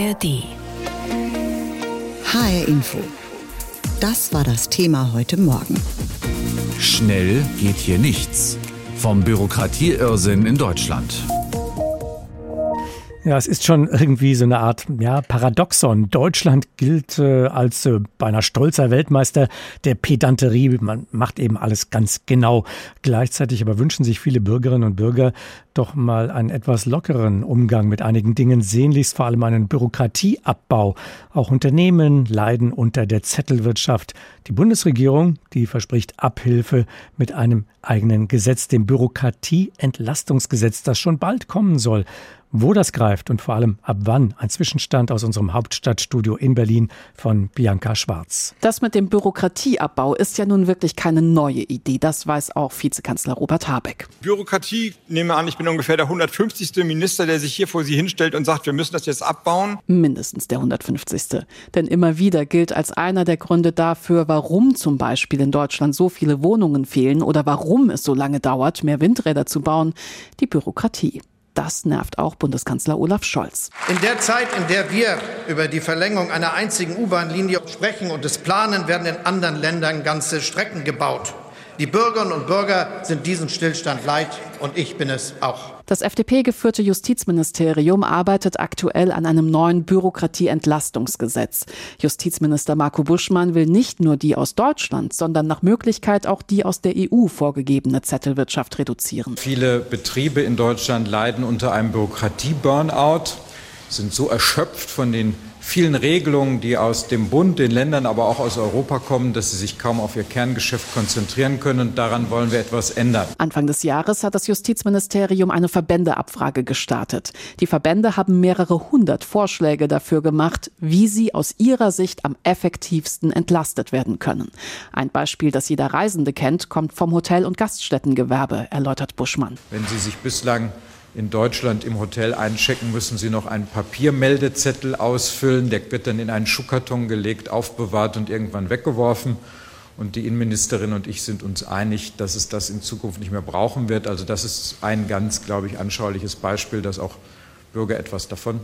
ARD. HR Info. Das war das Thema heute Morgen. Schnell geht hier nichts. Vom Bürokratieirrsinn in Deutschland. Ja, es ist schon irgendwie so eine Art ja, Paradoxon. Deutschland gilt äh, als äh, beinahe stolzer Weltmeister der Pedanterie. Man macht eben alles ganz genau. Gleichzeitig aber wünschen sich viele Bürgerinnen und Bürger doch mal einen etwas lockeren Umgang mit einigen Dingen, sehnlichst vor allem einen Bürokratieabbau. Auch Unternehmen leiden unter der Zettelwirtschaft. Die Bundesregierung, die verspricht Abhilfe mit einem eigenen Gesetz, dem Bürokratieentlastungsgesetz, das schon bald kommen soll. Wo das greift und vor allem ab wann, ein Zwischenstand aus unserem Hauptstadtstudio in Berlin von Bianca Schwarz. Das mit dem Bürokratieabbau ist ja nun wirklich keine neue Idee. Das weiß auch Vizekanzler Robert Habeck. Bürokratie, nehme an, ich bin ungefähr der 150. Minister, der sich hier vor Sie hinstellt und sagt, wir müssen das jetzt abbauen. Mindestens der 150. Denn immer wieder gilt als einer der Gründe dafür, warum zum Beispiel in Deutschland so viele Wohnungen fehlen oder warum es so lange dauert, mehr Windräder zu bauen, die Bürokratie. Das nervt auch Bundeskanzler Olaf Scholz. In der Zeit, in der wir über die Verlängerung einer einzigen U-Bahn-Linie sprechen und es planen, werden in anderen Ländern ganze Strecken gebaut. Die Bürgerinnen und Bürger sind diesen Stillstand leid und ich bin es auch. Das FDP-geführte Justizministerium arbeitet aktuell an einem neuen Bürokratieentlastungsgesetz. Justizminister Marco Buschmann will nicht nur die aus Deutschland, sondern nach Möglichkeit auch die aus der EU vorgegebene Zettelwirtschaft reduzieren. Viele Betriebe in Deutschland leiden unter einem Bürokratie-Burnout, sind so erschöpft von den vielen Regelungen, die aus dem Bund, den Ländern, aber auch aus Europa kommen, dass sie sich kaum auf ihr Kerngeschäft konzentrieren können. Und daran wollen wir etwas ändern. Anfang des Jahres hat das Justizministerium eine Verbändeabfrage gestartet. Die Verbände haben mehrere hundert Vorschläge dafür gemacht, wie sie aus ihrer Sicht am effektivsten entlastet werden können. Ein Beispiel, das jeder Reisende kennt, kommt vom Hotel- und Gaststättengewerbe, erläutert Buschmann. Wenn Sie sich bislang in Deutschland im Hotel einchecken, müssen Sie noch einen Papiermeldezettel ausfüllen. Der wird dann in einen Schuhkarton gelegt, aufbewahrt und irgendwann weggeworfen. Und die Innenministerin und ich sind uns einig, dass es das in Zukunft nicht mehr brauchen wird. Also das ist ein ganz, glaube ich, anschauliches Beispiel, dass auch Bürger etwas davon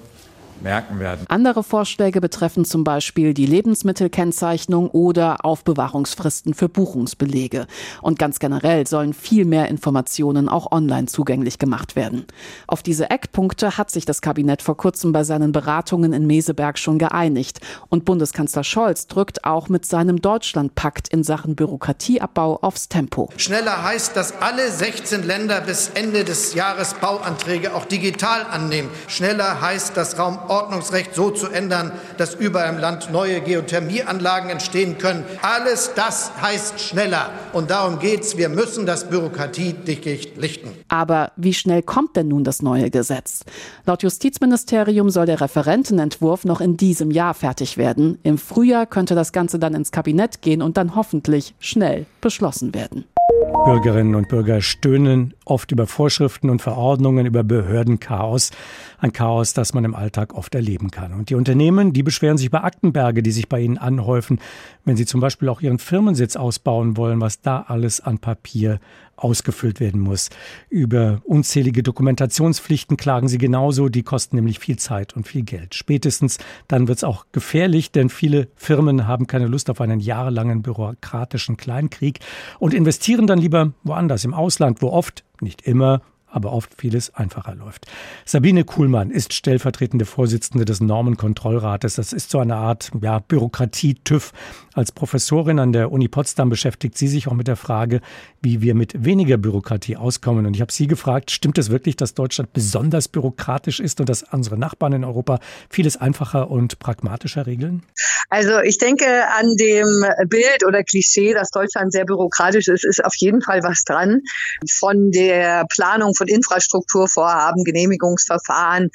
merken werden. Andere Vorschläge betreffen zum Beispiel die Lebensmittelkennzeichnung oder Aufbewahrungsfristen für Buchungsbelege. Und ganz generell sollen viel mehr Informationen auch online zugänglich gemacht werden. Auf diese Eckpunkte hat sich das Kabinett vor kurzem bei seinen Beratungen in Meseberg schon geeinigt. Und Bundeskanzler Scholz drückt auch mit seinem Deutschlandpakt in Sachen Bürokratieabbau aufs Tempo. Schneller heißt, dass alle 16 Länder bis Ende des Jahres Bauanträge auch digital annehmen. Schneller heißt, dass Raum Ordnungsrecht so zu ändern, dass überall im Land neue Geothermieanlagen entstehen können. Alles das heißt schneller. Und darum geht es. Wir müssen das Bürokratiedickicht lichten. Aber wie schnell kommt denn nun das neue Gesetz? Laut Justizministerium soll der Referentenentwurf noch in diesem Jahr fertig werden. Im Frühjahr könnte das Ganze dann ins Kabinett gehen und dann hoffentlich schnell beschlossen werden. Bürgerinnen und Bürger stöhnen oft über Vorschriften und Verordnungen, über Behördenchaos. Ein Chaos, das man im Alltag oft erleben kann. Und die Unternehmen, die beschweren sich über Aktenberge, die sich bei ihnen anhäufen, wenn sie zum Beispiel auch ihren Firmensitz ausbauen wollen, was da alles an Papier ausgefüllt werden muss. Über unzählige Dokumentationspflichten klagen sie genauso, die kosten nämlich viel Zeit und viel Geld. Spätestens dann wird es auch gefährlich, denn viele Firmen haben keine Lust auf einen jahrelangen bürokratischen Kleinkrieg und investieren dann lieber woanders, im Ausland, wo oft, nicht immer, aber oft vieles einfacher läuft. Sabine Kuhlmann ist stellvertretende Vorsitzende des Normenkontrollrates. Das ist so eine Art ja, Bürokratie-TÜV. Als Professorin an der Uni Potsdam beschäftigt sie sich auch mit der Frage, wie wir mit weniger Bürokratie auskommen. Und ich habe sie gefragt, stimmt es wirklich, dass Deutschland besonders bürokratisch ist und dass unsere Nachbarn in Europa vieles einfacher und pragmatischer regeln? Also ich denke an dem Bild oder Klischee, dass Deutschland sehr bürokratisch ist, ist auf jeden Fall was dran. Von der Planung von Infrastrukturvorhaben, Genehmigungsverfahren,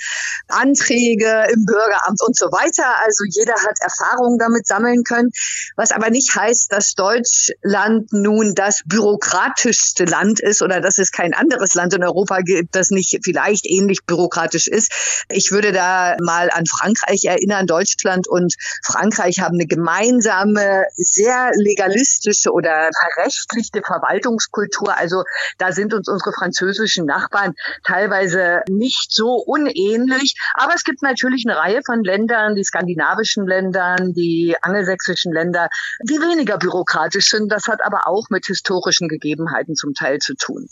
Anträge im Bürgeramt und so weiter. Also jeder hat Erfahrungen damit sammeln können. Was aber nicht heißt, dass Deutschland nun das bürokratischste Land ist oder dass es kein anderes Land in Europa gibt, das nicht vielleicht ähnlich bürokratisch ist. Ich würde da mal an Frankreich erinnern. Deutschland und Frankreich haben eine gemeinsame, sehr legalistische oder verrechtlichte Verwaltungskultur. Also da sind uns unsere französischen Nachbarn teilweise nicht so unähnlich. Aber es gibt natürlich eine Reihe von Ländern, die skandinavischen Ländern, die angelsächsischen Länder, die weniger bürokratisch sind. Das hat aber auch mit historischen Gegebenheiten zum Teil zu tun.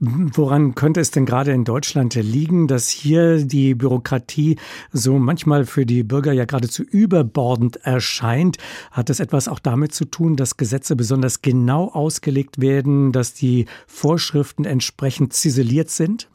Woran könnte es denn gerade in Deutschland liegen, dass hier die Bürokratie so manchmal für die Bürger ja geradezu überbordend erscheint? Hat das etwas auch damit zu tun, dass Gesetze besonders genau ausgelegt werden, dass die Vorschriften entsprechend ziseliert sind?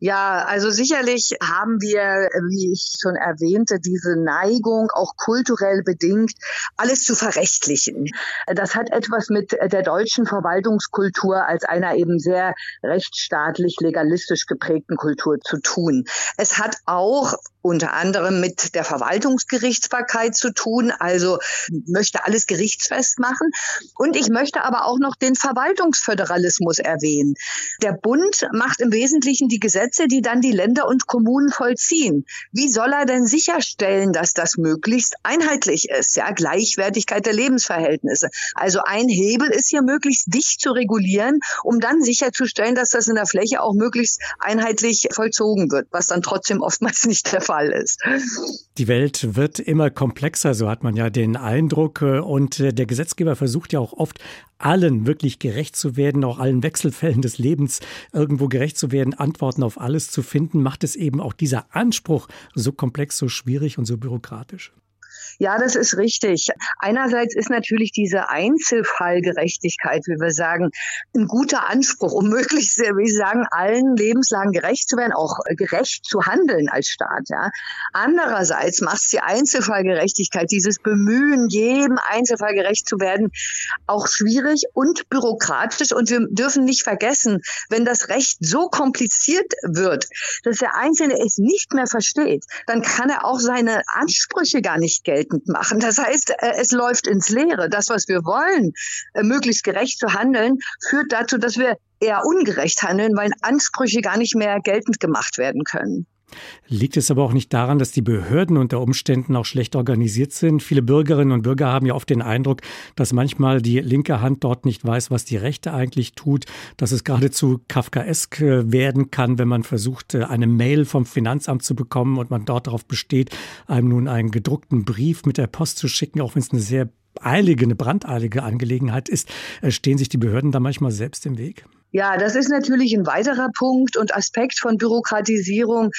Ja, also sicherlich haben wir, wie ich schon erwähnte, diese Neigung, auch kulturell bedingt, alles zu verrechtlichen. Das hat etwas mit der deutschen Verwaltungskultur als einer eben sehr rechtsstaatlich, legalistisch geprägten Kultur zu tun. Es hat auch unter anderem mit der Verwaltungsgerichtsbarkeit zu tun, also möchte alles gerichtsfest machen. Und ich möchte aber auch noch den Verwaltungsföderalismus erwähnen. Der Bund macht im Wesentlichen die Gesetze, die dann die Länder und Kommunen vollziehen. Wie soll er denn sicherstellen, dass das möglichst einheitlich ist? Ja, Gleichwertigkeit der Lebensverhältnisse. Also ein Hebel ist hier möglichst dicht zu regulieren, um dann sicherzustellen, dass das in der Fläche auch möglichst einheitlich vollzogen wird, was dann trotzdem oftmals nicht der Fall ist. Die Welt wird immer komplexer, so hat man ja den Eindruck. Und äh, der Gesetzgeber versucht ja auch oft, allen wirklich gerecht zu werden, auch allen Wechselfällen des Lebens irgendwo gerecht zu werden, Antworten auf alles zu finden, macht es eben auch dieser Anspruch so komplex, so schwierig und so bürokratisch. Ja, das ist richtig. Einerseits ist natürlich diese Einzelfallgerechtigkeit, wie wir sagen, ein guter Anspruch, um möglichst, wie Sie sagen, allen Lebenslagen gerecht zu werden, auch gerecht zu handeln als Staat. Ja. Andererseits macht die Einzelfallgerechtigkeit, dieses Bemühen, jedem Einzelfall gerecht zu werden, auch schwierig und bürokratisch. Und wir dürfen nicht vergessen, wenn das Recht so kompliziert wird, dass der Einzelne es nicht mehr versteht, dann kann er auch seine Ansprüche gar nicht gelten geltend machen. Das heißt, äh, es läuft ins Leere. Das, was wir wollen, äh, möglichst gerecht zu handeln, führt dazu, dass wir eher ungerecht handeln, weil Ansprüche gar nicht mehr geltend gemacht werden können. Liegt es aber auch nicht daran, dass die Behörden unter Umständen auch schlecht organisiert sind? Viele Bürgerinnen und Bürger haben ja oft den Eindruck, dass manchmal die linke Hand dort nicht weiß, was die rechte eigentlich tut, dass es geradezu kafkaesk äh, werden kann, wenn man versucht, äh, eine Mail vom Finanzamt zu bekommen und man dort darauf besteht, einem nun einen gedruckten Brief mit der Post zu schicken, auch wenn es eine sehr eilige, eine brandeilige Angelegenheit ist. Äh, stehen sich die Behörden da manchmal selbst im Weg? Ja, das ist natürlich ein weiterer Punkt und Aspekt von Bürokratisierung,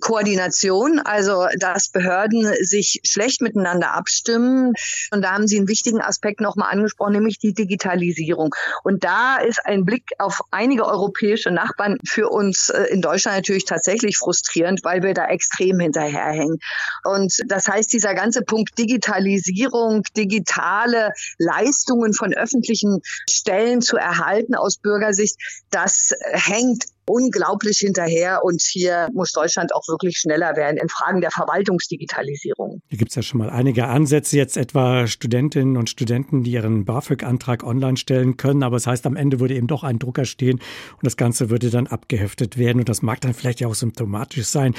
Koordination, also dass Behörden sich schlecht miteinander abstimmen. Und da haben Sie einen wichtigen Aspekt nochmal angesprochen, nämlich die Digitalisierung. Und da ist ein Blick auf einige europäische Nachbarn für uns äh, in Deutschland natürlich tatsächlich frustrierend, weil wir da extrem hinterherhängen. Und das heißt, dieser ganze Punkt Digitalisierung, digitale Leistungen von öffentlichen Stellen zu erhalten aus Bürgersicht, das hängt unglaublich hinterher und hier muss Deutschland auch wirklich schneller werden in Fragen der Verwaltungsdigitalisierung. Hier gibt es ja schon mal einige Ansätze, jetzt etwa Studentinnen und Studenten, die ihren BAföG-Antrag online stellen können, aber es das heißt, am Ende würde eben doch ein Drucker stehen und das Ganze würde dann abgeheftet werden und das mag dann vielleicht ja auch symptomatisch sein.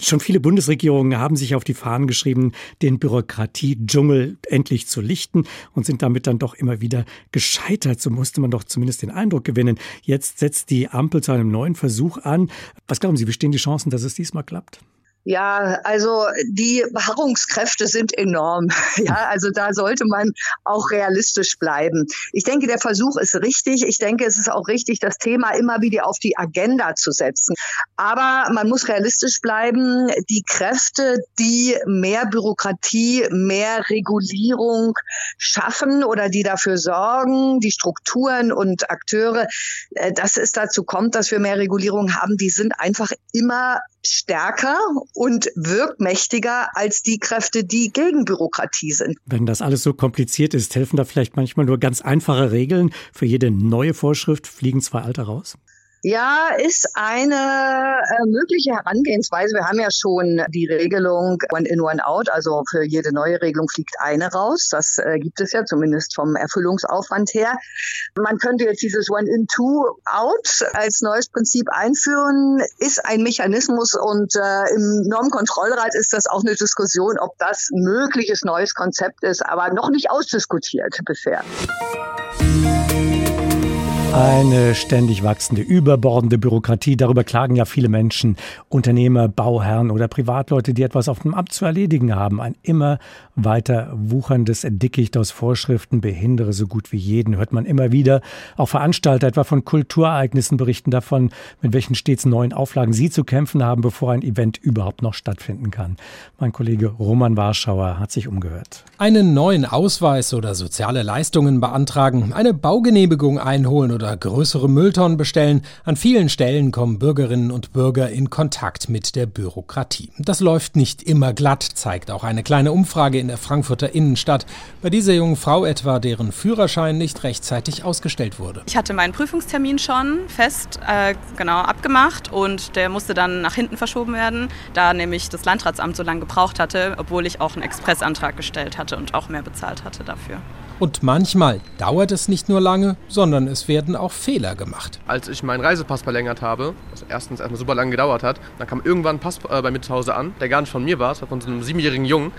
Schon viele Bundesregierungen haben sich auf die Fahnen geschrieben, den Bürokratie-Dschungel endlich zu lichten und sind damit dann doch immer wieder gescheitert. So musste man doch zumindest den Eindruck gewinnen. Jetzt setzt die Ampel zu einem neuen neuen Versuch an. Was glauben Sie, wie stehen die Chancen, dass es diesmal klappt? Ja, also die Beharrungskräfte sind enorm. Ja, also da sollte man auch realistisch bleiben. Ich denke, der Versuch ist richtig. Ich denke, es ist auch richtig, das Thema immer wieder auf die Agenda zu setzen. Aber man muss realistisch bleiben. Die Kräfte, die mehr Bürokratie, mehr Regulierung schaffen oder die dafür sorgen, die Strukturen und Akteure, äh, dass es dazu kommt, dass wir mehr Regulierung haben, die sind einfach immer stärker und wirkmächtiger als die Kräfte, die gegen Bürokratie sind. Wenn das alles so kompliziert ist, helfen da vielleicht manchmal nur ganz einfache Regeln. Für jede neue Vorschrift fliegen zwei alte raus? Ja, ist eine äh, mögliche Herangehensweise. Wir haben ja schon die Regelung One in, One out. Also für jede neue Regelung fliegt eine raus. Das äh, gibt es ja zumindest vom Erfüllungsaufwand her. Man könnte jetzt dieses One in, Two out als neues Prinzip einführen. Ist ein Mechanismus und äh, im Normkontrollrat ist das auch eine Diskussion, ob das ein mögliches neues Konzept ist, aber noch nicht ausdiskutiert bisher. Eine ständig wachsende, überbordende Bürokratie, darüber klagen ja viele Menschen, Unternehmer, Bauherren oder Privatleute, die etwas auf dem Amt zu erledigen haben. Ein immer weiter wucherndes Dickicht aus Vorschriften behindere so gut wie jeden, hört man immer wieder. Auch Veranstalter etwa von Kulturereignissen berichten davon, mit welchen stets neuen Auflagen sie zu kämpfen haben, bevor ein Event überhaupt noch stattfinden kann. Mein Kollege Roman Warschauer hat sich umgehört. Einen neuen Ausweis oder soziale Leistungen beantragen, eine Baugenehmigung einholen oder größere Mülltonnen bestellen. An vielen Stellen kommen Bürgerinnen und Bürger in Kontakt mit der Bürokratie. Das läuft nicht immer glatt, zeigt auch eine kleine Umfrage in der Frankfurter Innenstadt. Bei dieser jungen Frau etwa, deren Führerschein nicht rechtzeitig ausgestellt wurde. Ich hatte meinen Prüfungstermin schon fest, äh, genau abgemacht und der musste dann nach hinten verschoben werden, da nämlich das Landratsamt so lange gebraucht hatte, obwohl ich auch einen Expressantrag gestellt hatte und auch mehr bezahlt hatte dafür. Und manchmal dauert es nicht nur lange, sondern es werden auch Fehler gemacht. Als ich meinen Reisepass verlängert habe, was erstens erstmal super lange gedauert hat, dann kam irgendwann ein Pass äh, bei mir zu Hause an, der gar nicht von mir war, es war von so einem siebenjährigen Jungen.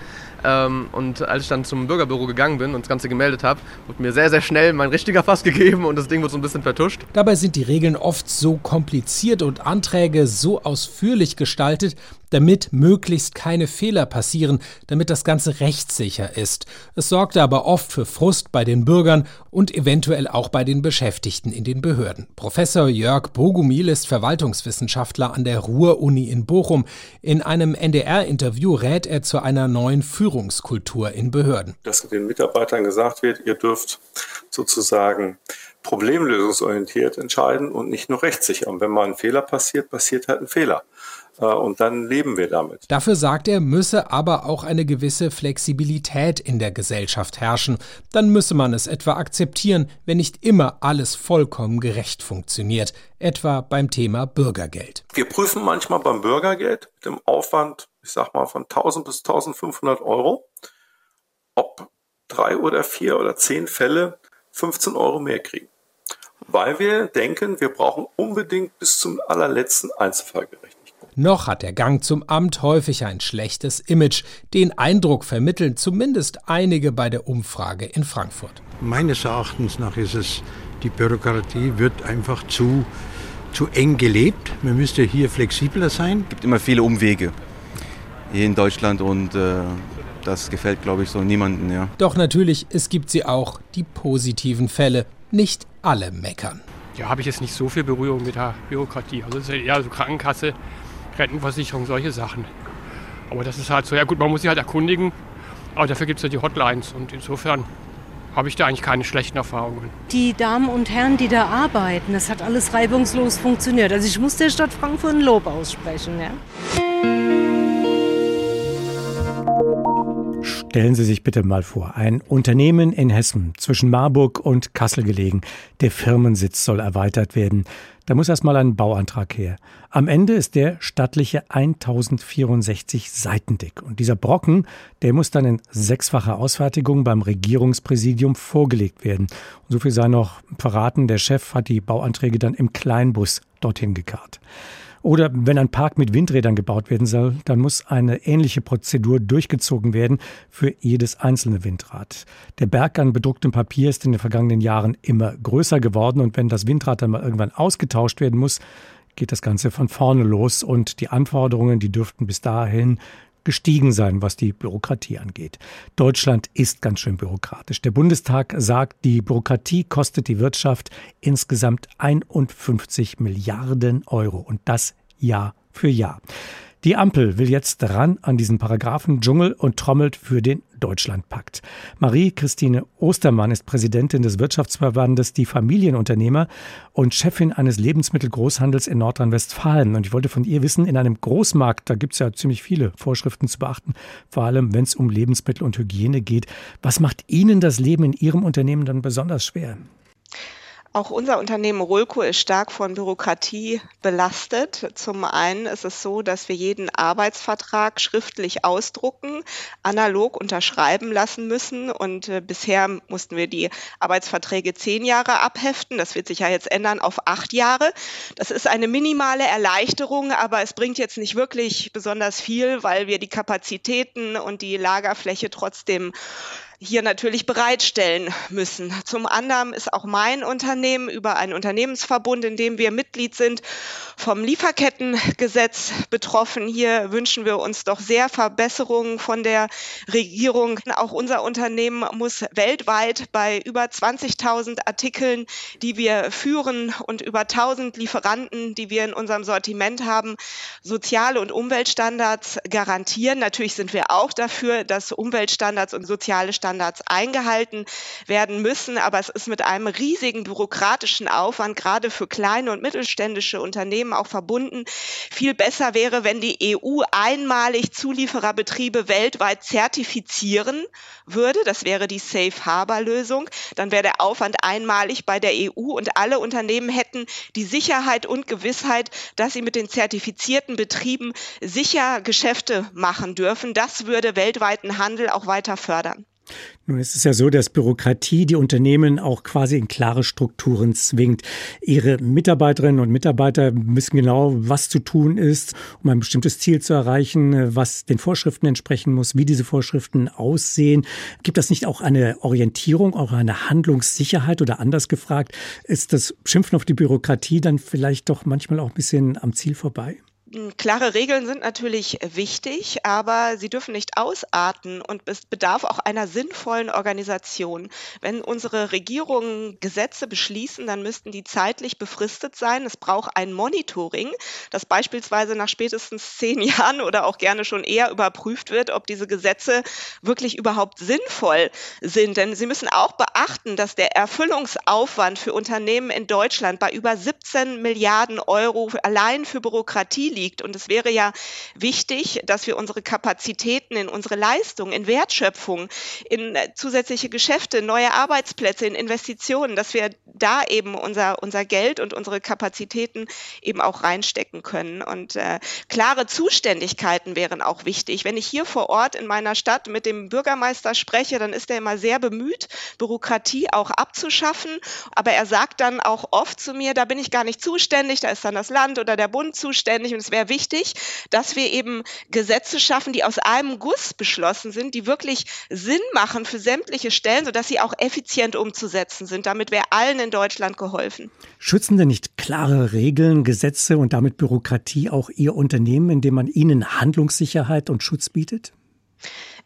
Ähm, und als ich dann zum Bürgerbüro gegangen bin und das Ganze gemeldet habe, wurde mir sehr, sehr schnell mein richtiger Pass gegeben und das Ding wurde so ein bisschen vertuscht. Dabei sind die Regeln oft so kompliziert und Anträge so ausführlich gestaltet, damit möglichst keine Fehler passieren, damit das Ganze rechtssicher ist. Es sorgte aber oft für Frust bei den Bürgern und eventuell auch bei den Beschäftigten in den Behörden. Professor Jörg Bogumil ist Verwaltungswissenschaftler an der Ruhr-Uni in Bochum. In einem NDR-Interview rät er zu einer neuen Führungskultur in Behörden. Dass den Mitarbeitern gesagt wird, ihr dürft sozusagen problemlösungsorientiert entscheiden und nicht nur rechtssicher. Und wenn mal ein Fehler passiert, passiert halt ein Fehler. Und dann leben wir damit. Dafür sagt er, müsse aber auch eine gewisse Flexibilität in der Gesellschaft herrschen. Dann müsse man es etwa akzeptieren, wenn nicht immer alles vollkommen gerecht funktioniert, etwa beim Thema Bürgergeld. Wir prüfen manchmal beim Bürgergeld mit dem Aufwand, ich sag mal, von 1000 bis 1500 Euro, ob drei oder vier oder zehn Fälle 15 Euro mehr kriegen. Weil wir denken, wir brauchen unbedingt bis zum allerletzten Einzelfallgerechtigkeit. Noch hat der Gang zum Amt häufig ein schlechtes Image. Den Eindruck vermitteln zumindest einige bei der Umfrage in Frankfurt. Meines Erachtens nach ist es, die Bürokratie wird einfach zu, zu eng gelebt. Man müsste hier flexibler sein. Es gibt immer viele Umwege hier in Deutschland und äh, das gefällt, glaube ich, so niemandem. Ja. Doch natürlich, es gibt sie auch, die positiven Fälle. Nicht alle meckern. Ja, habe ich jetzt nicht so viel Berührung mit der Bürokratie. Also ist eher so Krankenkasse, Rentenversicherung, solche Sachen. Aber das ist halt so, ja gut, man muss sich halt erkundigen, aber dafür gibt es ja die Hotlines und insofern habe ich da eigentlich keine schlechten Erfahrungen. Die Damen und Herren, die da arbeiten, das hat alles reibungslos funktioniert. Also ich muss der Stadt Frankfurt ein Lob aussprechen. Ja. Stellen Sie sich bitte mal vor, ein Unternehmen in Hessen zwischen Marburg und Kassel gelegen. Der Firmensitz soll erweitert werden. Da muss erst mal ein Bauantrag her. Am Ende ist der stattliche 1064 Seiten dick. Und dieser Brocken, der muss dann in sechsfacher Ausfertigung beim Regierungspräsidium vorgelegt werden. Und so viel sei noch verraten, der Chef hat die Bauanträge dann im Kleinbus dorthin gekarrt. Oder wenn ein Park mit Windrädern gebaut werden soll, dann muss eine ähnliche Prozedur durchgezogen werden für jedes einzelne Windrad. Der Berg an bedrucktem Papier ist in den vergangenen Jahren immer größer geworden und wenn das Windrad dann mal irgendwann ausgetauscht werden muss, geht das Ganze von vorne los und die Anforderungen, die dürften bis dahin gestiegen sein, was die Bürokratie angeht. Deutschland ist ganz schön bürokratisch. Der Bundestag sagt, die Bürokratie kostet die Wirtschaft insgesamt 51 Milliarden Euro und das Jahr für Jahr. Die Ampel will jetzt ran an diesen Paragraphendschungel und trommelt für den Deutschlandpakt. Marie-Christine Ostermann ist Präsidentin des Wirtschaftsverbandes Die Familienunternehmer und Chefin eines Lebensmittelgroßhandels in Nordrhein-Westfalen. Und ich wollte von ihr wissen, in einem Großmarkt, da gibt es ja ziemlich viele Vorschriften zu beachten, vor allem wenn es um Lebensmittel und Hygiene geht. Was macht Ihnen das Leben in Ihrem Unternehmen dann besonders schwer? Auch unser Unternehmen Rolco ist stark von Bürokratie belastet. Zum einen ist es so, dass wir jeden Arbeitsvertrag schriftlich ausdrucken, analog unterschreiben lassen müssen. Und äh, bisher mussten wir die Arbeitsverträge zehn Jahre abheften. Das wird sich ja jetzt ändern auf acht Jahre. Das ist eine minimale Erleichterung, aber es bringt jetzt nicht wirklich besonders viel, weil wir die Kapazitäten und die Lagerfläche trotzdem hier natürlich bereitstellen müssen. Zum anderen ist auch mein Unternehmen über einen Unternehmensverbund, in dem wir Mitglied sind, vom Lieferkettengesetz betroffen. Hier wünschen wir uns doch sehr Verbesserungen von der Regierung. Auch unser Unternehmen muss weltweit bei über 20.000 Artikeln, die wir führen und über 1000 Lieferanten, die wir in unserem Sortiment haben, soziale und Umweltstandards garantieren. Natürlich sind wir auch dafür, dass Umweltstandards und soziale Standards eingehalten werden müssen, aber es ist mit einem riesigen bürokratischen Aufwand, gerade für kleine und mittelständische Unternehmen auch verbunden. Viel besser wäre, wenn die EU einmalig Zuliefererbetriebe weltweit zertifizieren würde. Das wäre die Safe Harbor Lösung. Dann wäre der Aufwand einmalig bei der EU und alle Unternehmen hätten die Sicherheit und Gewissheit, dass sie mit den zertifizierten Betrieben sicher Geschäfte machen dürfen. Das würde weltweiten Handel auch weiter fördern. Nun ist es ja so, dass Bürokratie die Unternehmen auch quasi in klare Strukturen zwingt. Ihre Mitarbeiterinnen und Mitarbeiter wissen genau, was zu tun ist, um ein bestimmtes Ziel zu erreichen, was den Vorschriften entsprechen muss, wie diese Vorschriften aussehen. Gibt das nicht auch eine Orientierung, auch eine Handlungssicherheit oder anders gefragt, ist das Schimpfen auf die Bürokratie dann vielleicht doch manchmal auch ein bisschen am Ziel vorbei? Hm, klare Regeln sind natürlich wichtig, aber sie dürfen nicht ausarten und es bedarf auch einer sinnvollen Organisation. Wenn unsere Regierungen Gesetze beschließen, dann müssten die zeitlich befristet sein. Es braucht ein Monitoring, das beispielsweise nach spätestens zehn Jahren oder auch gerne schon eher überprüft wird, ob diese Gesetze wirklich überhaupt sinnvoll sind. Denn Sie müssen auch beachten, dass der Erfüllungsaufwand für Unternehmen in Deutschland bei über 17 Milliarden Euro allein für Bürokratie liegt liegt. Und es wäre ja wichtig, dass wir unsere Kapazitäten in unsere Leistung, in Wertschöpfung, in zusätzliche Geschäfte, neue Arbeitsplätze, in Investitionen, dass wir da eben unser, unser Geld und unsere Kapazitäten eben auch reinstecken können. Und äh, klare Zuständigkeiten wären auch wichtig. Wenn ich hier vor Ort in meiner Stadt mit dem Bürgermeister spreche, dann ist er immer sehr bemüht, Bürokratie auch abzuschaffen. Aber er sagt dann auch oft zu mir, da bin ich gar nicht zuständig, da ist dann das Land oder der Bund zuständig. Und es wäre wichtig, dass wir eben Gesetze schaffen, die aus einem Guss beschlossen sind, die wirklich Sinn machen für sämtliche Stellen, sodass sie auch effizient umzusetzen sind. Damit wäre allen in Deutschland geholfen. Schützen denn nicht klare Regeln, Gesetze und damit Bürokratie auch Ihr Unternehmen, indem man ihnen Handlungssicherheit und Schutz bietet?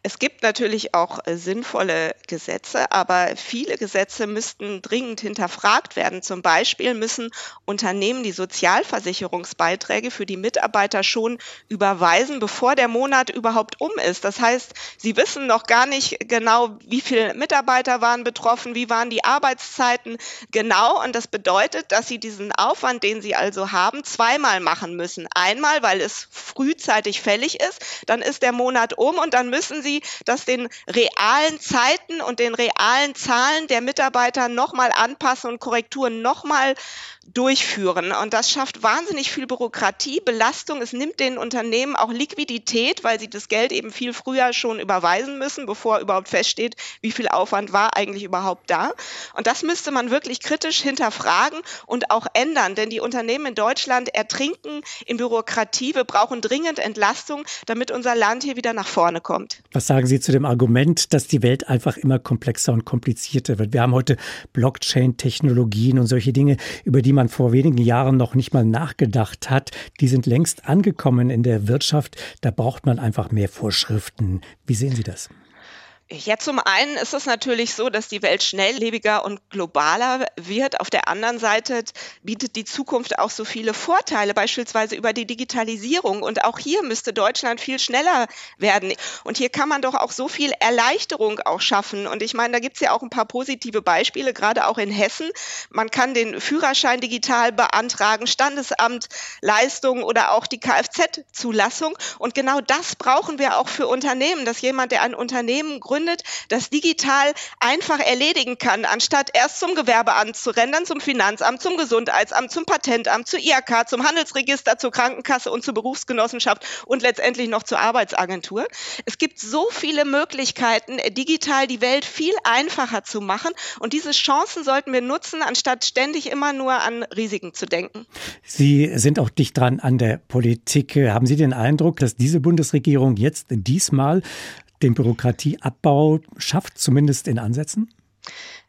Es gibt natürlich auch äh, sinnvolle Gesetze, aber viele Gesetze müssten dringend hinterfragt werden. Zum Beispiel müssen Unternehmen die Sozialversicherungsbeiträge für die Mitarbeiter schon überweisen, bevor der Monat überhaupt um ist. Das heißt, sie wissen noch gar nicht genau, wie viele Mitarbeiter waren betroffen, wie waren die Arbeitszeiten genau. Und das bedeutet, dass sie diesen Aufwand, den sie also haben, zweimal machen müssen. Einmal, weil es frühzeitig fällig ist, dann ist der Monat um und dann müssen sie das den realen Zeiten und den realen Zahlen der Mitarbeiter nochmal anpassen und Korrekturen nochmal durchführen. Und das schafft wahnsinnig viel Bürokratie, Belastung. Es nimmt den Unternehmen auch Liquidität, weil sie das Geld eben viel früher schon überweisen müssen, bevor überhaupt feststeht, wie viel Aufwand war eigentlich überhaupt da. Und das müsste man wirklich kritisch hinterfragen und auch ändern, denn die Unternehmen in Deutschland ertrinken in Bürokratie. Wir brauchen dringend Entlastung, damit unser Land hier wieder nach vorne kommt. Was sagen Sie zu dem Argument, dass die Welt einfach immer komplexer und komplizierter wird? Wir haben heute Blockchain-Technologien und solche Dinge, über die man vor wenigen Jahren noch nicht mal nachgedacht hat, die sind längst angekommen in der Wirtschaft. Da braucht man einfach mehr Vorschriften. Wie sehen Sie das? Ja, zum einen ist es natürlich so, dass die Welt schnelllebiger und globaler wird. Auf der anderen Seite bietet die Zukunft auch so viele Vorteile, beispielsweise über die Digitalisierung. Und auch hier müsste Deutschland viel schneller werden. Und hier kann man doch auch so viel Erleichterung auch schaffen. Und ich meine, da gibt es ja auch ein paar positive Beispiele, gerade auch in Hessen. Man kann den Führerschein digital beantragen, Standesamt, Leistungen oder auch die Kfz-Zulassung. Und genau das brauchen wir auch für Unternehmen, dass jemand, der ein Unternehmen gründet, gegründet, das digital einfach erledigen kann, anstatt erst zum Gewerbeamt zu rennen, zum Finanzamt, zum Gesundheitsamt, zum Patentamt, zur IHK, zum Handelsregister, zur Krankenkasse und zur Berufsgenossenschaft und letztendlich noch zur Arbeitsagentur. Es gibt so viele Möglichkeiten, digital die Welt viel einfacher zu machen und diese Chancen sollten wir nutzen, anstatt ständig immer nur an Risiken zu denken. Sie sind auch dicht dran an der Politik. Haben Sie den Eindruck, dass diese Bundesregierung jetzt diesmal den Bürokratieabbau schafft, zumindest in Ansätzen?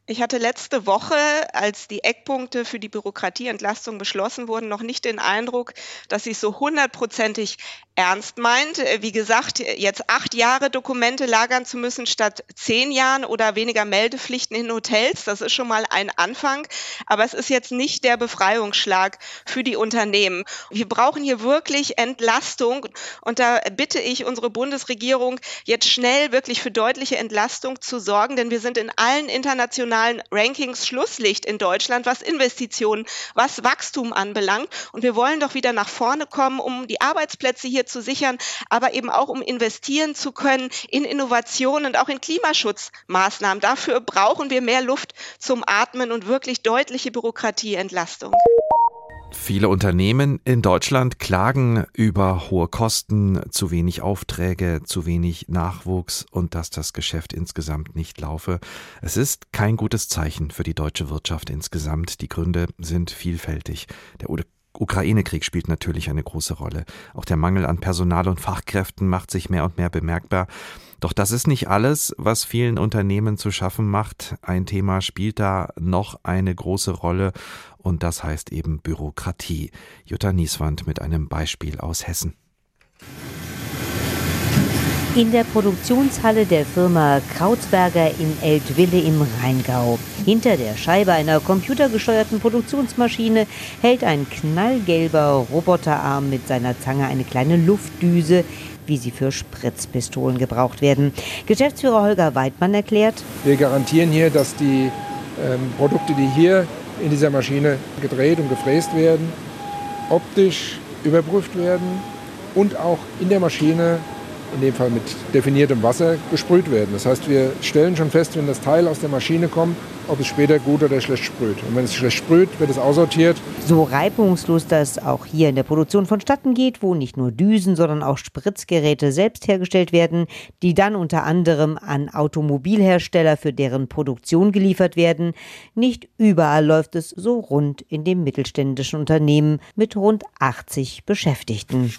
Ich hatte letzte Woche, als die Eckpunkte für die Bürokratieentlastung beschlossen wurden, noch nicht den Eindruck, dass sie es so hundertprozentig ernst meint. Wie gesagt, jetzt acht Jahre Dokumente lagern zu müssen statt zehn Jahren oder weniger Meldepflichten in Hotels, das ist schon mal ein Anfang. Aber es ist jetzt nicht der Befreiungsschlag für die Unternehmen. Wir brauchen hier wirklich Entlastung. Und da bitte ich unsere Bundesregierung, jetzt schnell wirklich für deutliche Entlastung zu sorgen, denn wir sind in allen internationalen internationalen Rankings Schlusslicht in Deutschland, was Investitionen, was Wachstum anbelangt. Und wir wollen doch wieder nach vorne kommen, um die Arbeitsplätze hier zu sichern, aber eben auch um investieren zu können in Innovationen und auch in Klimaschutzmaßnahmen. Dafür brauchen wir mehr Luft zum Atmen und wirklich deutliche Bürokratieentlastung. Viele Unternehmen in Deutschland klagen über hohe Kosten, zu wenig Aufträge, zu wenig Nachwuchs und dass das Geschäft insgesamt nicht laufe. Es ist kein gutes Zeichen für die deutsche Wirtschaft insgesamt. Die Gründe sind vielfältig. Der Ukraine-Krieg spielt natürlich eine große Rolle. Auch der Mangel an Personal und Fachkräften macht sich mehr und mehr bemerkbar. Doch das ist nicht alles, was vielen Unternehmen zu schaffen macht. Ein Thema spielt da noch eine große Rolle und das heißt eben Bürokratie. Jutta Nieswand mit einem Beispiel aus Hessen. In der Produktionshalle der Firma Krautsberger in Eltville im Rheingau. Hinter der Scheibe einer computergesteuerten Produktionsmaschine hält ein knallgelber Roboterarm mit seiner Zange eine kleine Luftdüse, wie sie für Spritzpistolen gebraucht werden. Geschäftsführer Holger Weidmann erklärt, wir garantieren hier, dass die ähm, Produkte, die hier in dieser Maschine gedreht und gefräst werden, optisch überprüft werden und auch in der Maschine in dem Fall mit definiertem Wasser, gesprüht werden. Das heißt, wir stellen schon fest, wenn das Teil aus der Maschine kommt, ob es später gut oder schlecht sprüht. Und wenn es schlecht sprüht, wird es aussortiert. So reibungslos das auch hier in der Produktion vonstatten geht, wo nicht nur Düsen, sondern auch Spritzgeräte selbst hergestellt werden, die dann unter anderem an Automobilhersteller für deren Produktion geliefert werden. Nicht überall läuft es so rund in dem mittelständischen Unternehmen mit rund 80 Beschäftigten.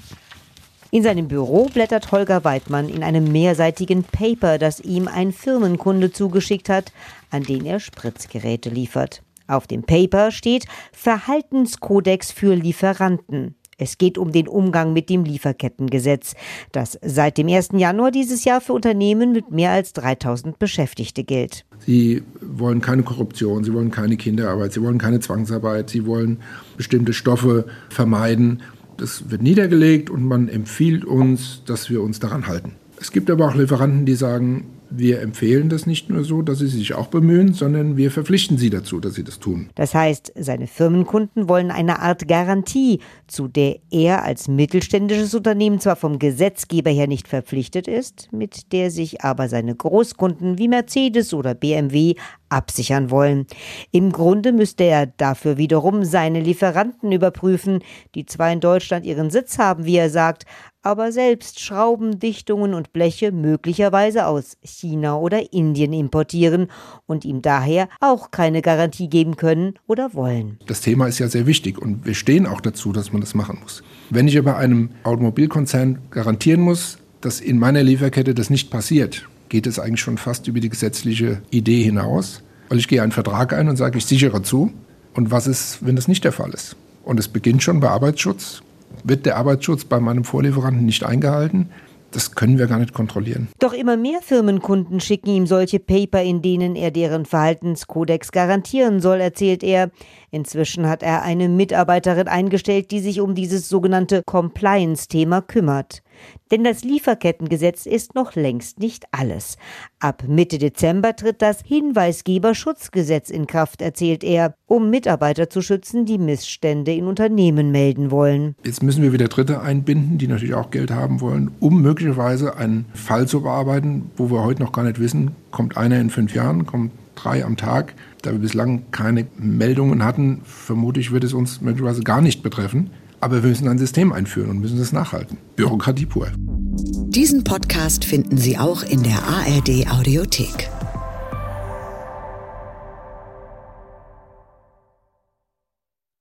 In seinem Büro blättert Holger Weidmann in einem mehrseitigen Paper, das ihm ein Firmenkunde zugeschickt hat, an den er Spritzgeräte liefert. Auf dem Paper steht Verhaltenskodex für Lieferanten. Es geht um den Umgang mit dem Lieferkettengesetz, das seit dem 1. Januar dieses Jahr für Unternehmen mit mehr als 3000 Beschäftigte gilt. Sie wollen keine Korruption, sie wollen keine Kinderarbeit, sie wollen keine Zwangsarbeit, sie wollen bestimmte Stoffe vermeiden. Das wird niedergelegt und man empfiehlt uns, dass wir uns daran halten. Es gibt aber auch Lieferanten, die sagen, wir empfehlen das nicht nur so, dass sie sich auch bemühen, sondern wir verpflichten sie dazu, dass sie das tun. Das heißt, seine Firmenkunden wollen eine Art Garantie, zu der er als mittelständisches Unternehmen zwar vom Gesetzgeber her nicht verpflichtet ist, mit der sich aber seine Großkunden wie Mercedes oder BMW absichern wollen. Im Grunde müsste er dafür wiederum seine Lieferanten überprüfen, die zwar in Deutschland ihren Sitz haben, wie er sagt, aber selbst Schrauben, Dichtungen und Bleche möglicherweise aus China oder Indien importieren und ihm daher auch keine Garantie geben können oder wollen. Das Thema ist ja sehr wichtig und wir stehen auch dazu, dass man das machen muss. Wenn ich aber einem Automobilkonzern garantieren muss, dass in meiner Lieferkette das nicht passiert, geht es eigentlich schon fast über die gesetzliche Idee hinaus, weil ich gehe einen Vertrag ein und sage, ich sichere zu. Und was ist, wenn das nicht der Fall ist? Und es beginnt schon bei Arbeitsschutz, wird der Arbeitsschutz bei meinem Vorlieferanten nicht eingehalten? Das können wir gar nicht kontrollieren. Doch immer mehr Firmenkunden schicken ihm solche Paper, in denen er deren Verhaltenskodex garantieren soll, erzählt er. Inzwischen hat er eine Mitarbeiterin eingestellt, die sich um dieses sogenannte Compliance-Thema kümmert. Denn das Lieferkettengesetz ist noch längst nicht alles. Ab Mitte Dezember tritt das Hinweisgeberschutzgesetz in Kraft, erzählt er, um Mitarbeiter zu schützen, die Missstände in Unternehmen melden wollen. Jetzt müssen wir wieder Dritte einbinden, die natürlich auch Geld haben wollen, um möglicherweise einen Fall zu bearbeiten, wo wir heute noch gar nicht wissen, kommt einer in fünf Jahren, kommt drei am Tag. Da wir bislang keine Meldungen hatten, vermute ich, wird es uns möglicherweise gar nicht betreffen. Aber wir müssen ein System einführen und müssen es nachhalten. Bürokratie pur. Diesen Podcast finden Sie auch in der ARD Audiothek.